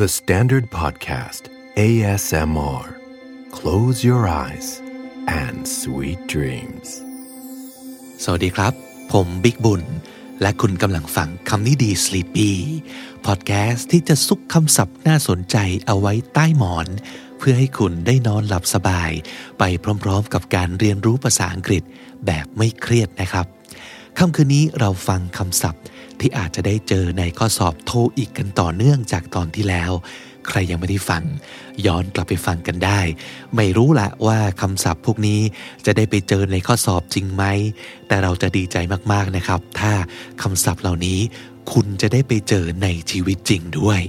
The Standard Podcast ASMR Close your eyes and sweet dreams สวัสดีครับ ผมบิ๊กบุญ และคุณกำลังฟังคำนี้ดี Sleepy พอดแคสต์ที่จะซุกคำศัพท์น่าสนใจเอาไว้ใต้หมอน เพื่อให้คุณได้นอนหลับสบาย ไปพร้อมๆกับการเรียนรู้ภาษาอังกฤษแบบไม่เครียดนะครับค่ำคืนนี้เราฟังคำศัพท์ ที่อาจจะได้เจอในข้อสอบโทอีกกันต่อเนื่องจากตอนที่แล้ว ใครยังไม่ได้ฟัง ย้อนกลับไปฟังกันได้ ไม่รู้ละว่าคำศัพท์พวกนี้จะได้ไปเจอในข้อสอบจริงไหม แต่เราจะดีใจมากๆนะครับ ถ้าคำศัพท์เหล่านี้คุณจะได้ไปเจอในชีวิตจริงด้วย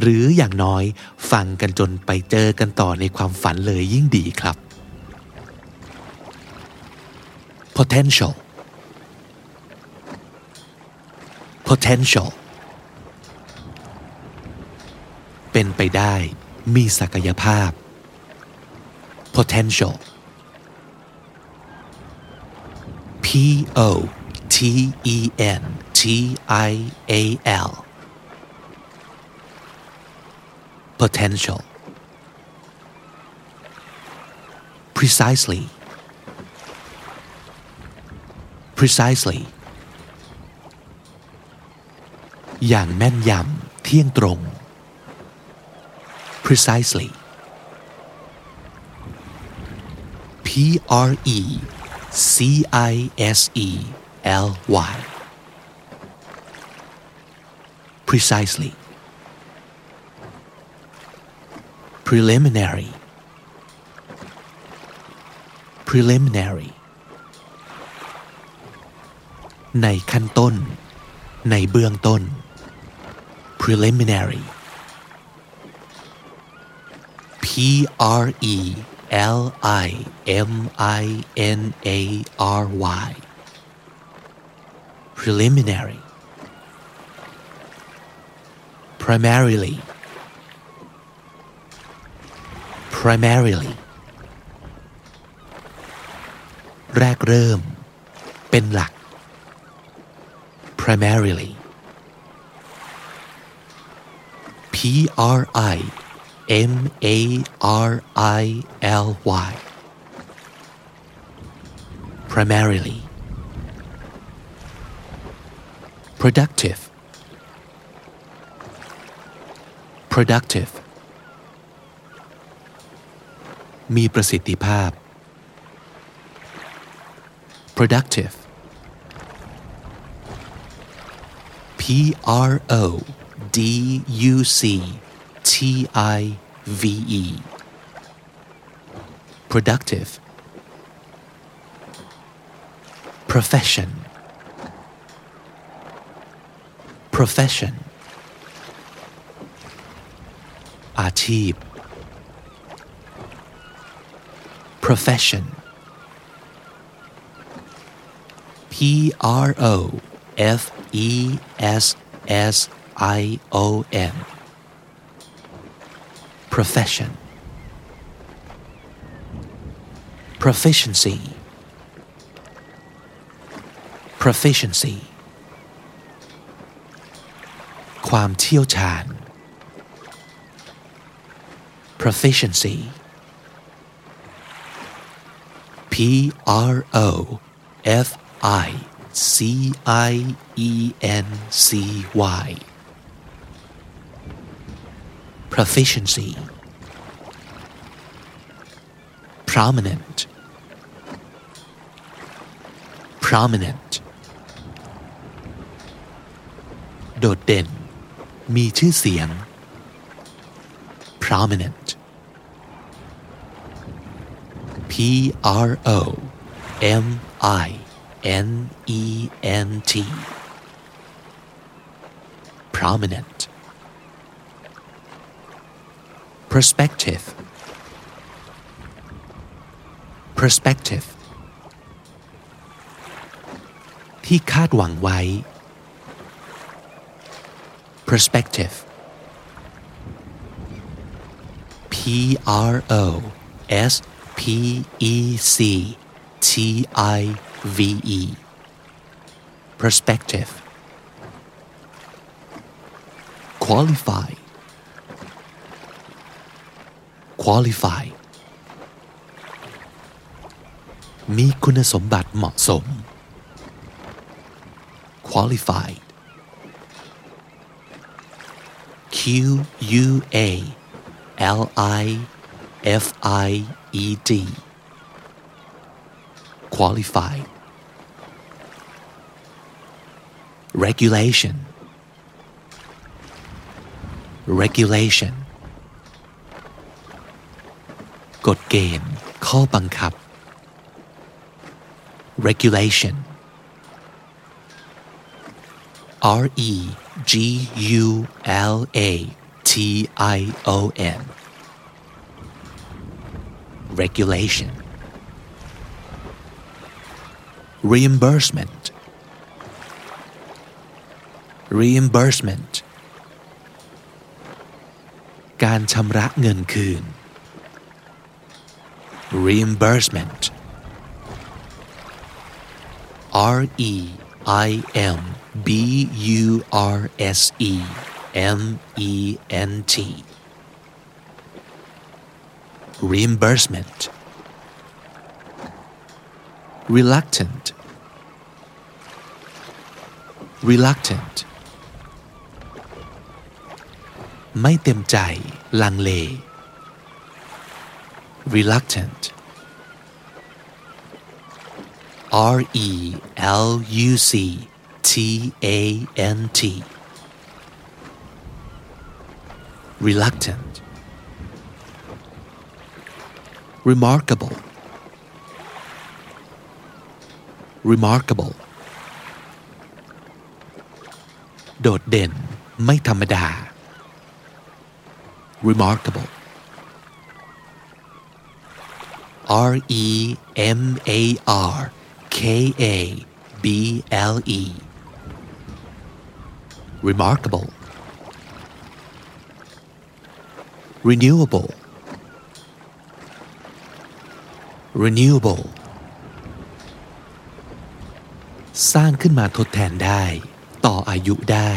หรืออย่างน้อยฟังกันจนไปเจอกันต่อในความฝันเลยยิ่งดีครับ potential potential เป็นไปได้มีศักยภาพ potential P O T E N T I A L potential precisely precisely อย่างแม่นยำเที่ยงตรง precisely P R E C I S E L Y precisely preliminary preliminary ในขั้นต้น ในเบื้องต้น preliminary P R E L I M I N A R Y preliminary primarily primarily แรกเริ่ม เป็นหลัก primarily P R I M A R I L Y primarily productive productive มีประสิทธิภาพ productive P R O D U C T I V E productive profession profession อาชีพ profession P R O F E S S I O N profession proficiency proficiency ความเชี่ยวชาญ proficiency P R O F I C I E N C Y proficiency prominent prominent โดดเด่น มีชื่อเสียง prominent P R O M I N E N T prominent Prospective. Prospective. ที่คาดหวังไว้ Prospective. P R O S P E C T I V E. Prospective. Qualify qualified มีคุณสมบัติเหมาะสม qualified Q U A L I F I E D qualified regulation regulation กฎเกณฑ์ ข้อบังคับ regulation R E G U L A T I O N regulation reimbursement reimbursement การชำระเงินคืน reimbursement R E I M B U R S E M E N T reimbursement reluctant reluctant ไม่เต็มใจลังเล reluctant R E L U C T A N T reluctant remarkable remarkable โดดเด่นไม่ธรรมดา remarkable R E M A R K A B L E remarkable renewable renewable สร้างขึ้นมาทดแทนได้ ต่ออายุได้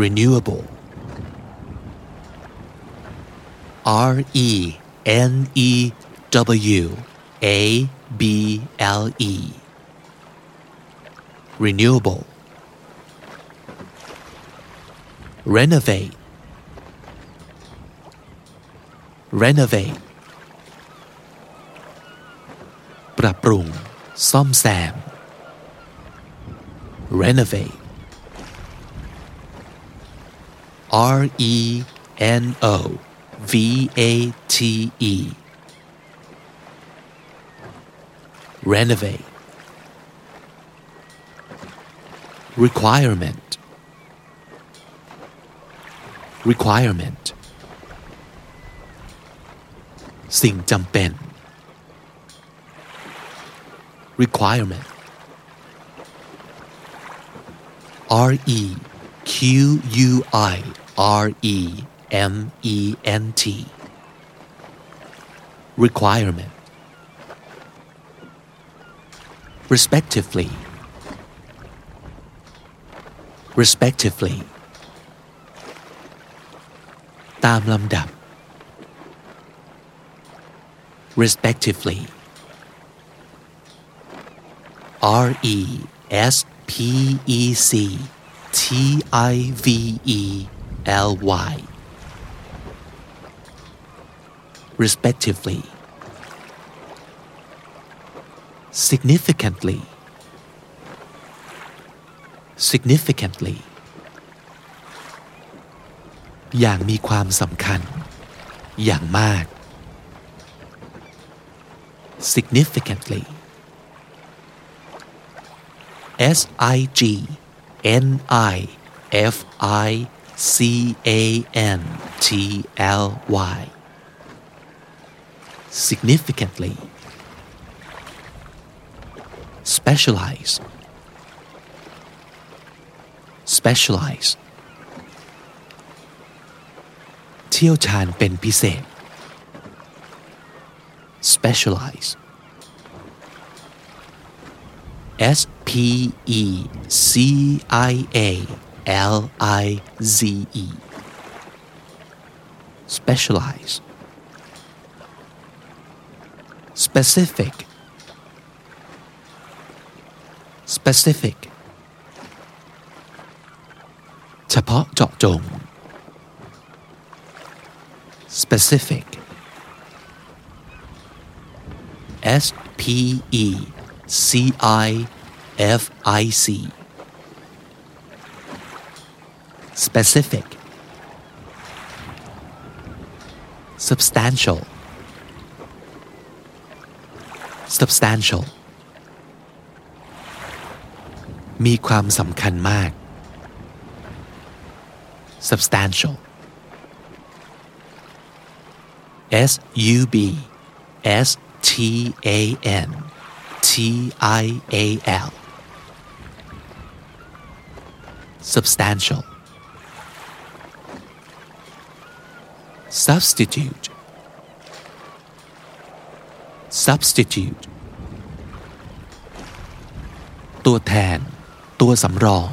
renewable R E N E W A B L E renewable renovate renovate ปรับปรุง ซ่อมแซม renovate R E N O V A T E renovate requirement requirement สิ่งจำเป็น requirement R E Q U I R E M E N T requirement respectively respectively ตามลำดับ respectively R E S P E C T I V E L Y respectively significantly significantly อย่างมีความสำคัญ อย่างมาก significantly S I G N I F I C A N T L Y significantly specialize specialize เที่ยวชาญเป็นพิเศษ specialize S P E C I A L I Z E specialize specific specific เฉพาะเจาะจง specific S P E C I F I C specific substantial substantial มีความสำคัญมาก substantial S U B S T A N T I A L substantial substitute Substitute ตัวแทน ตัวสำรอง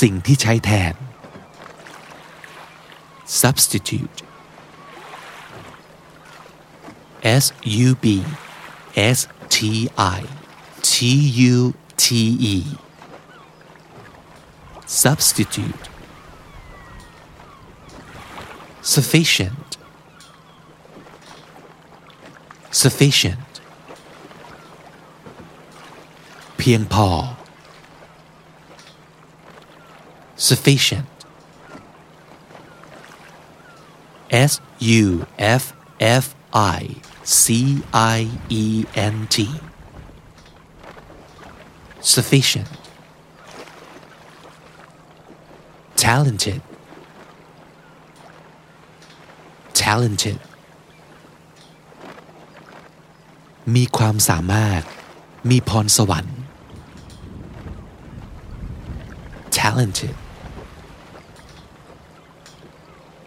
สิ่งที่ใช้แทน substitute S U B S T I T U T E substitute sufficient sufficient พียงพอ sufficient S U F F I C I E N T sufficient talented talented มีความสามารถ มีพรสวรรค์ talented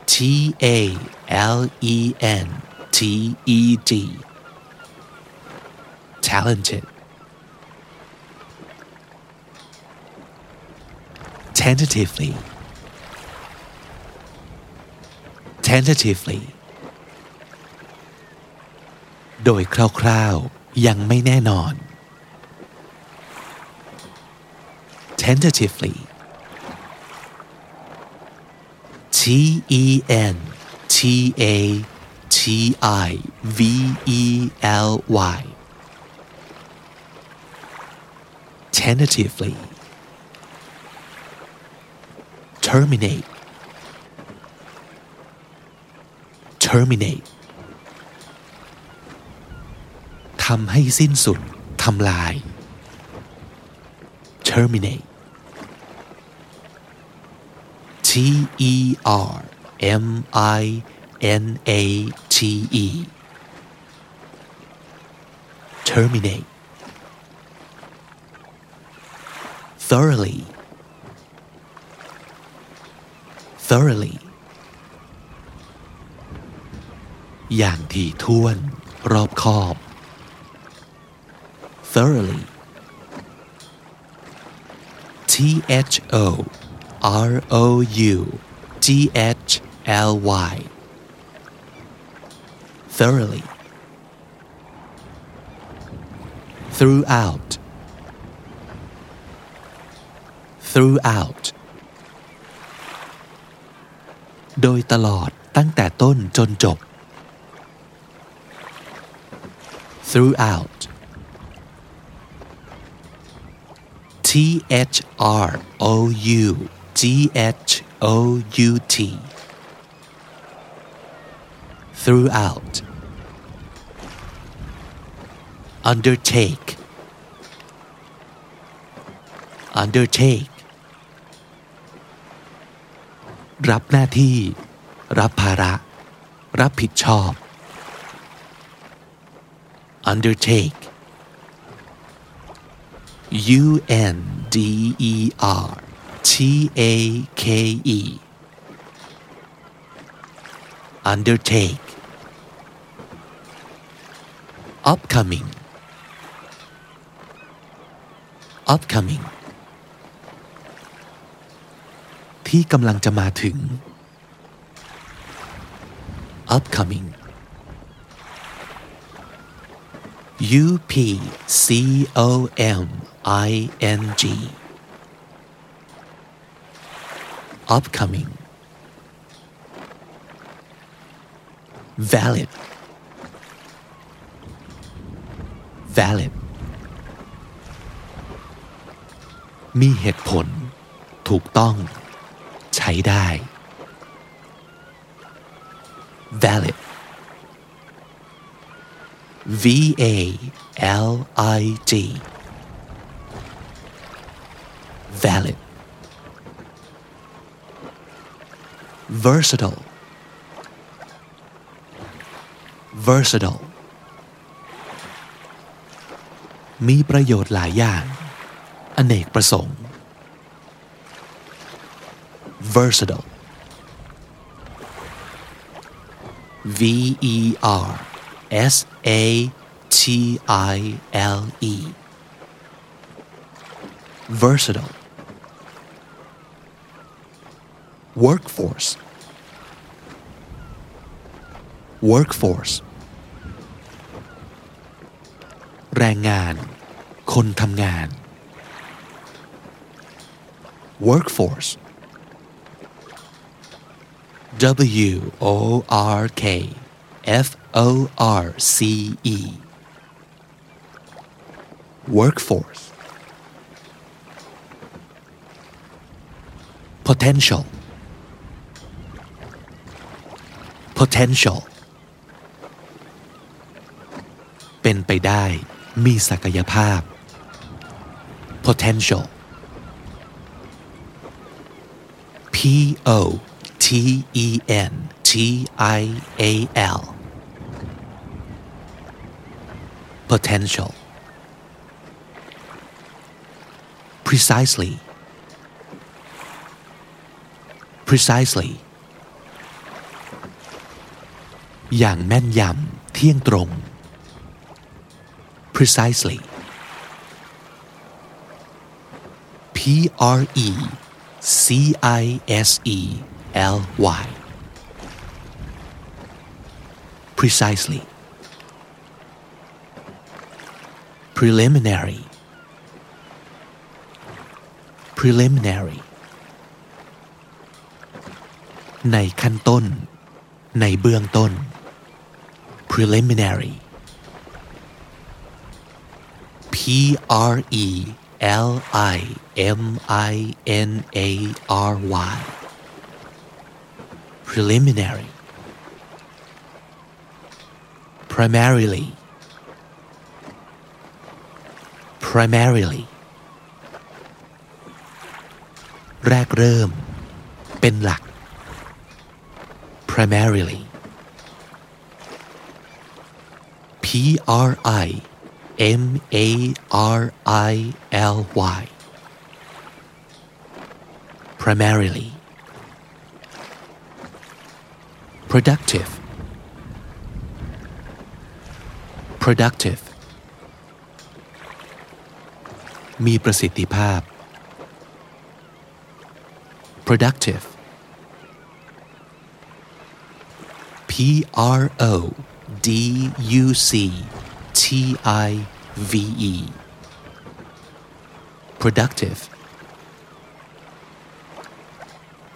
T A L E N T E D talented tentatively tentatively โดยคร่าวๆ ยังไม่แน่นอน tentatively T E N T A T I V E L Y tentatively terminate terminate ทำให้สิ้นสุด ทำลาย terminate T E R M I N A T E terminate thoroughly thoroughly อย่างถี่ถ้วน รอบคอบ thoroughly T H O R O U G H L Y thoroughly throughout throughout โดยตลอดตั้งแต่ต้นจนจบ throughout T H R O U G H O U T throughout undertake undertake รับหน้าที่ รับภาระ รับผิดชอบ undertake U N D E R T A K E undertake upcoming upcoming ที่กำลังจะมาถึง upcoming U P C O M I N G upcoming valid valid มีเหตุผล ถูกต้อง ใช้ได้ valid V A L I D valid versatile versatile มีประโยชน์หลายอย่าง อเนกประสงค์ versatile V E R S A T I L E versatile workforce workforce แรงงาน คนทำงาน workforce W O R K F O R C E workforce potential potential ไปได้ มีศักยภาพ potential P O T E N T I A L potential precisely precisely อย่างแม่นยำเที่ยงตรง precisely P R E C I S E L Y precisely preliminary preliminary ในขั้นต้น ในเบื้องต้น preliminary P R E L I M I N A R Y preliminary primarily primarily แรกเริ่ม เป็นหลัก primarily P R I M A R I L Y primarily productive productive มีประสิทธิภาพ productive P R O D U C T I V E. Productive.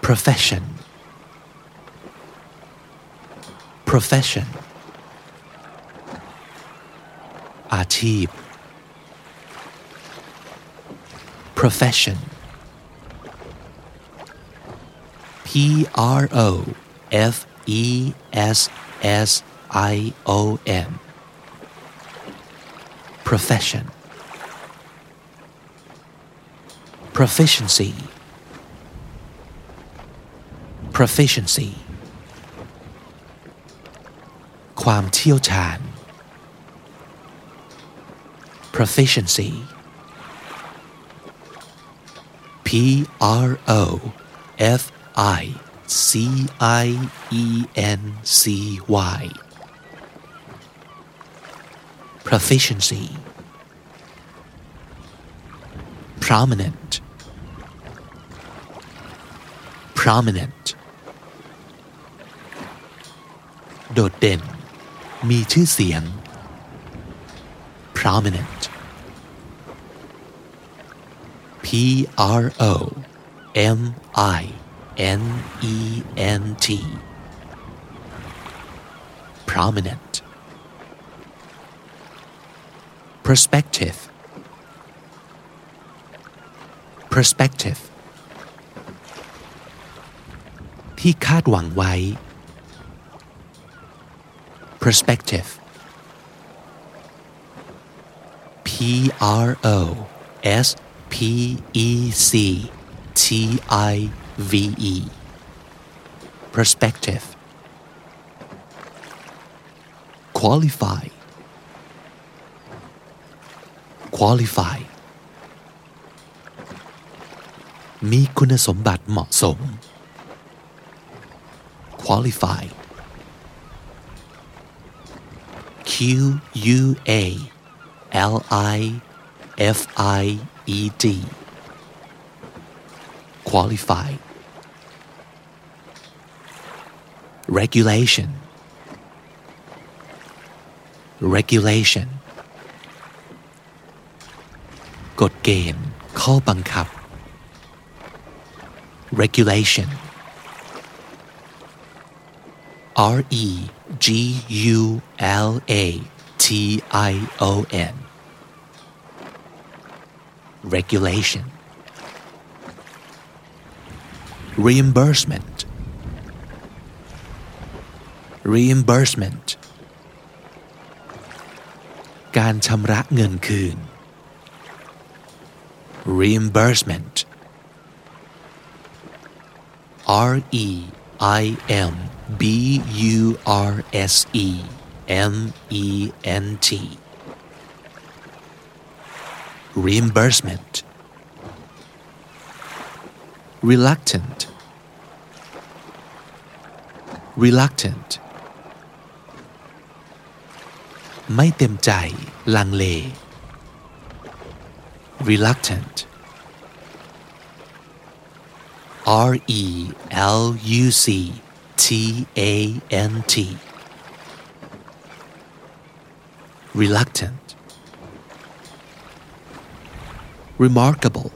Profession. Profession. Atib. Profession. P R O F E S S I O N profession proficiency proficiency ความเชี่ยวชาญ proficiency P R O F I C I E N C Y proficiency prominent prominent โดดเด่น มีชื่อเสียง prominent P R O M I N E N T prominent Prospective. Prospective. ที่คาดหวังไว้ Prospective. P R O S P E C T I V E. Prospective. Qualify qualify มีคุณสมบัติเหมาะสม qualify Q U A L I F I E D qualify regulation regulation กฎเกณฑ์ ข้อบังคับ regulation R E G U L A T I O N regulation reimbursement reimbursement การชำระเงินคืน reimbursement R E I M B U R S E M E N T reimbursement reluctant reluctant ไม่เต็มใจ ลังเล reluctant R E L U C T A N T reluctant remarkable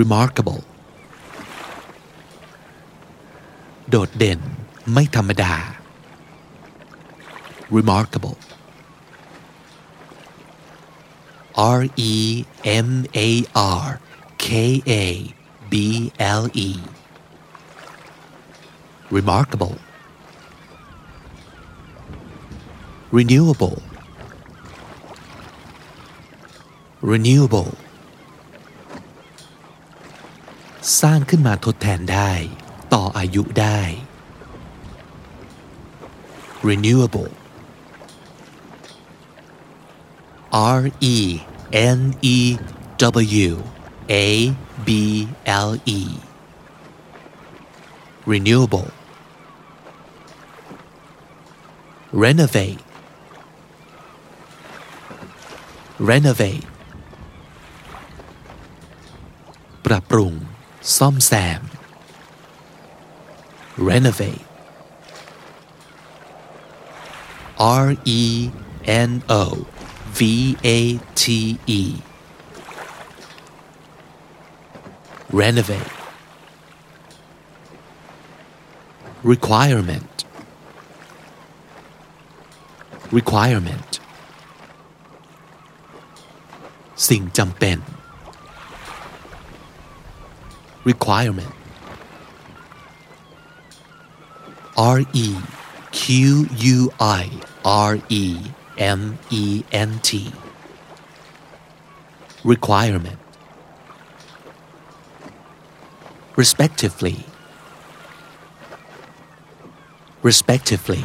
remarkable โดดเด่น ไม่ธรรมดา remarkable R E M A R K A B L E remarkable renewable renewable สร้างขึ้นมาทดแทนได้ ต่ออายุได้ renewable R E N E W A B L E renewable renovate renovate ปรับปรุง ซ่อมแซม renovate R E N O V A T E renovate requirement requirement สิ่งจำเป็น requirement R E Q U I R E M E N T requirement respectively respectively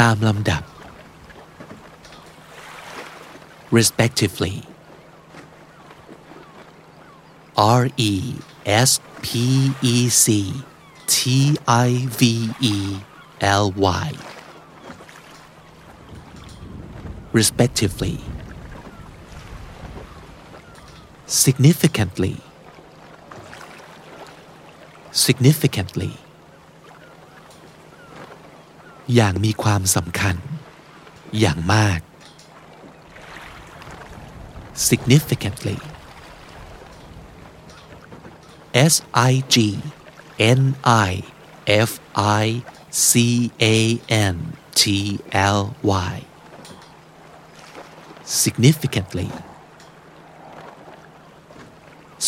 ตามลำดับ respectively R E S P E C T I V E L Y respectively significantly significantly อย่างมีความสำคัญ อย่างมาก significantly S I G N I F I C A N T L Y significantly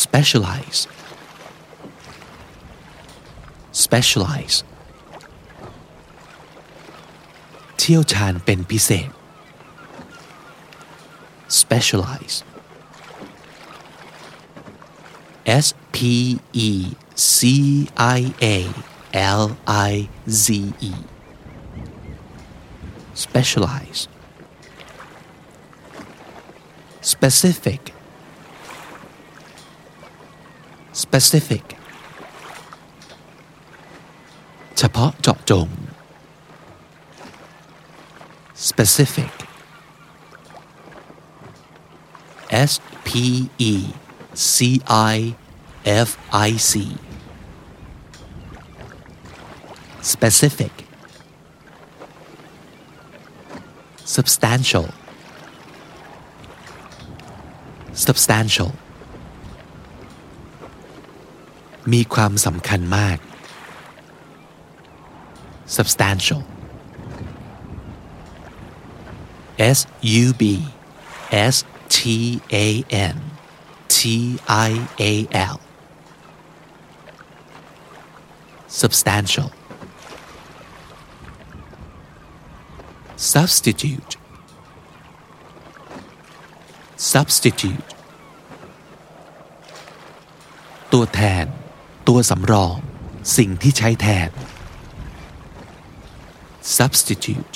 specialize specialize เที่ยวชาญเป็นพิเศษ specialize S P E C I A L I Z E specialize specific specific เฉพาะเจาะจง specific S P E C I F I C specific substantial substantial มีความสำคัญมาก substantial S U B S T A N T I A L substantial substitute substitute ตัวแทน ตัวสำรอง สิ่งที่ใช้แทน substitute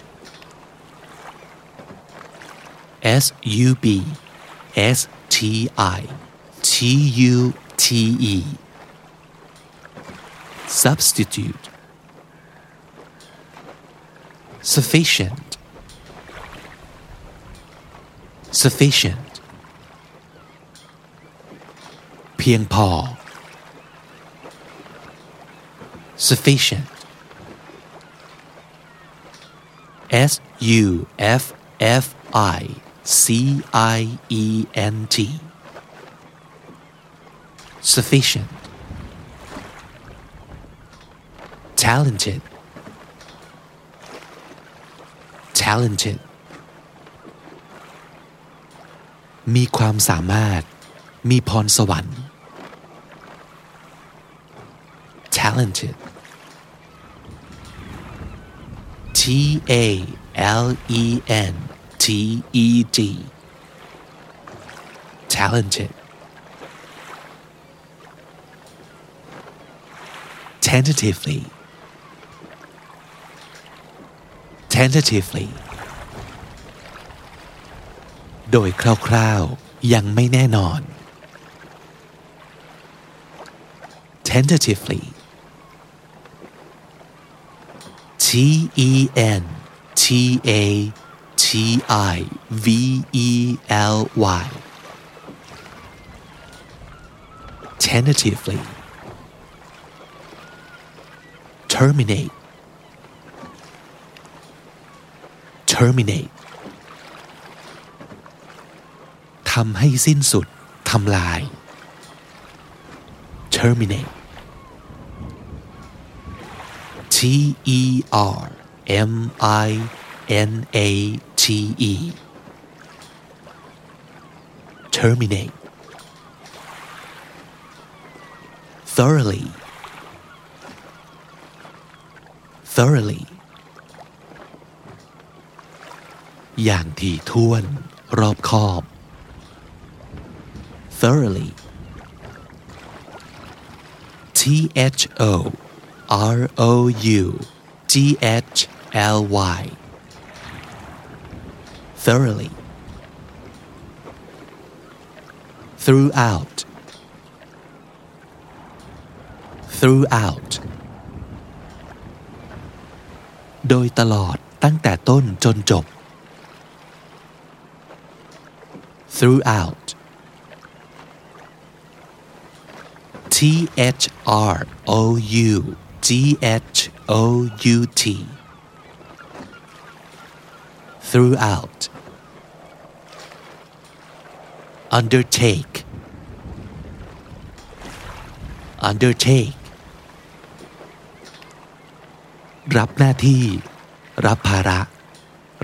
S U B S T I T U T E substitute sufficient sufficient เพียงพอ sufficient S U F F I C I E N T sufficient talented talented มีความสามารถ มีพรสวรรค์ talented T A L E N T E D talented tentatively tentatively โดยคร่าวๆ ยังไม่แน่นอน tentatively T E N T A T I V E L Y tentatively terminate terminate ทำให้สิ้นสุดทำลาย terminate T E R M I N A T E terminate thoroughly thoroughly อย่างถี่ถ้วน รอบคอบ thoroughly T H O R O U G H L Y thoroughly throughout throughout โดยตลอดตั้งแต่ต้นจนจบ throughout T H R O U G H O U T throughout undertake undertake รับหน้าที่ รับภาระ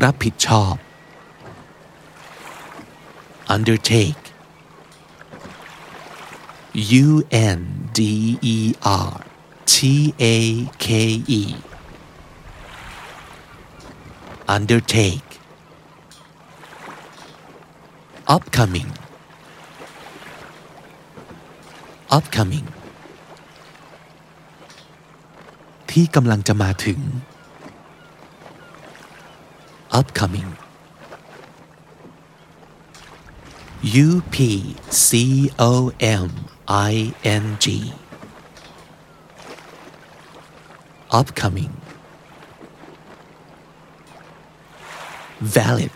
รับผิดชอบ undertake U N D E R T A K E undertake upcoming upcoming ที่กำลังจะมาถึง upcoming U P C O M I N G upcoming valid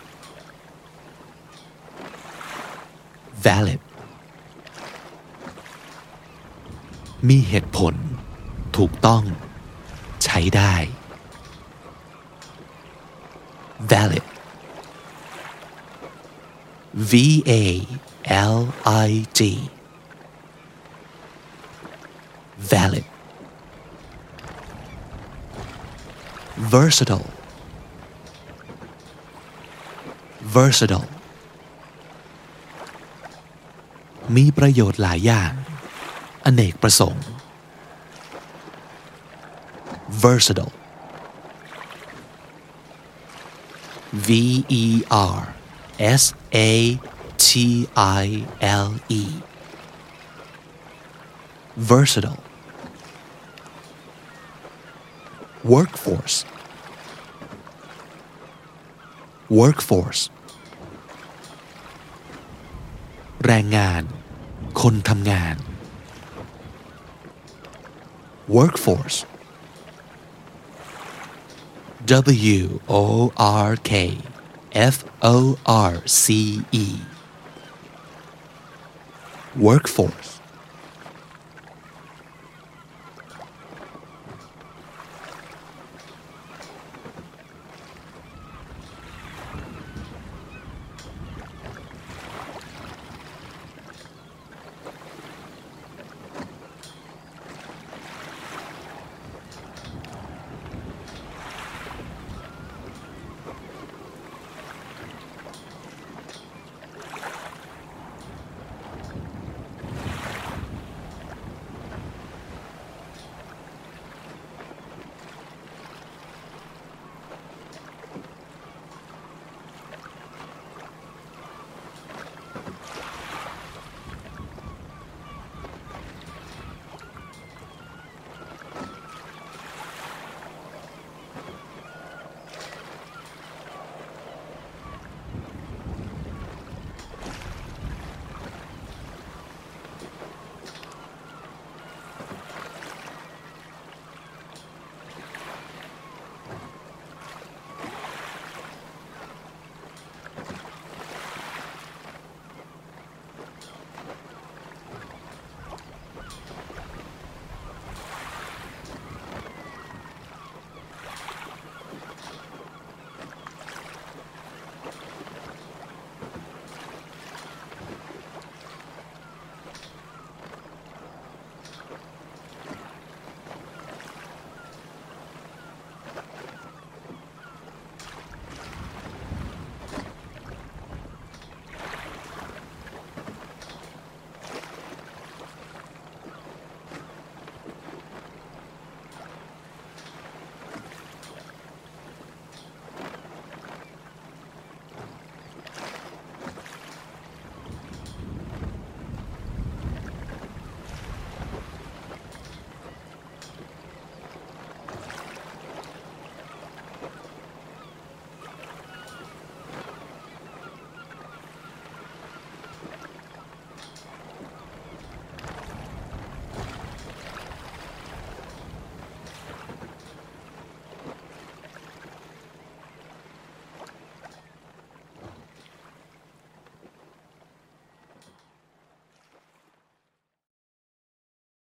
valid มีเหตุผล ถูกต้อง ใช้ได้ valid V A L I D valid versatile versatile มีประโยชน์หลายอย่าง อเนกประสงค์ versatile V E R S A T I L E versatile workforce workforce แรงงาน คนทำงาน workforce W O R K F O R C E workforce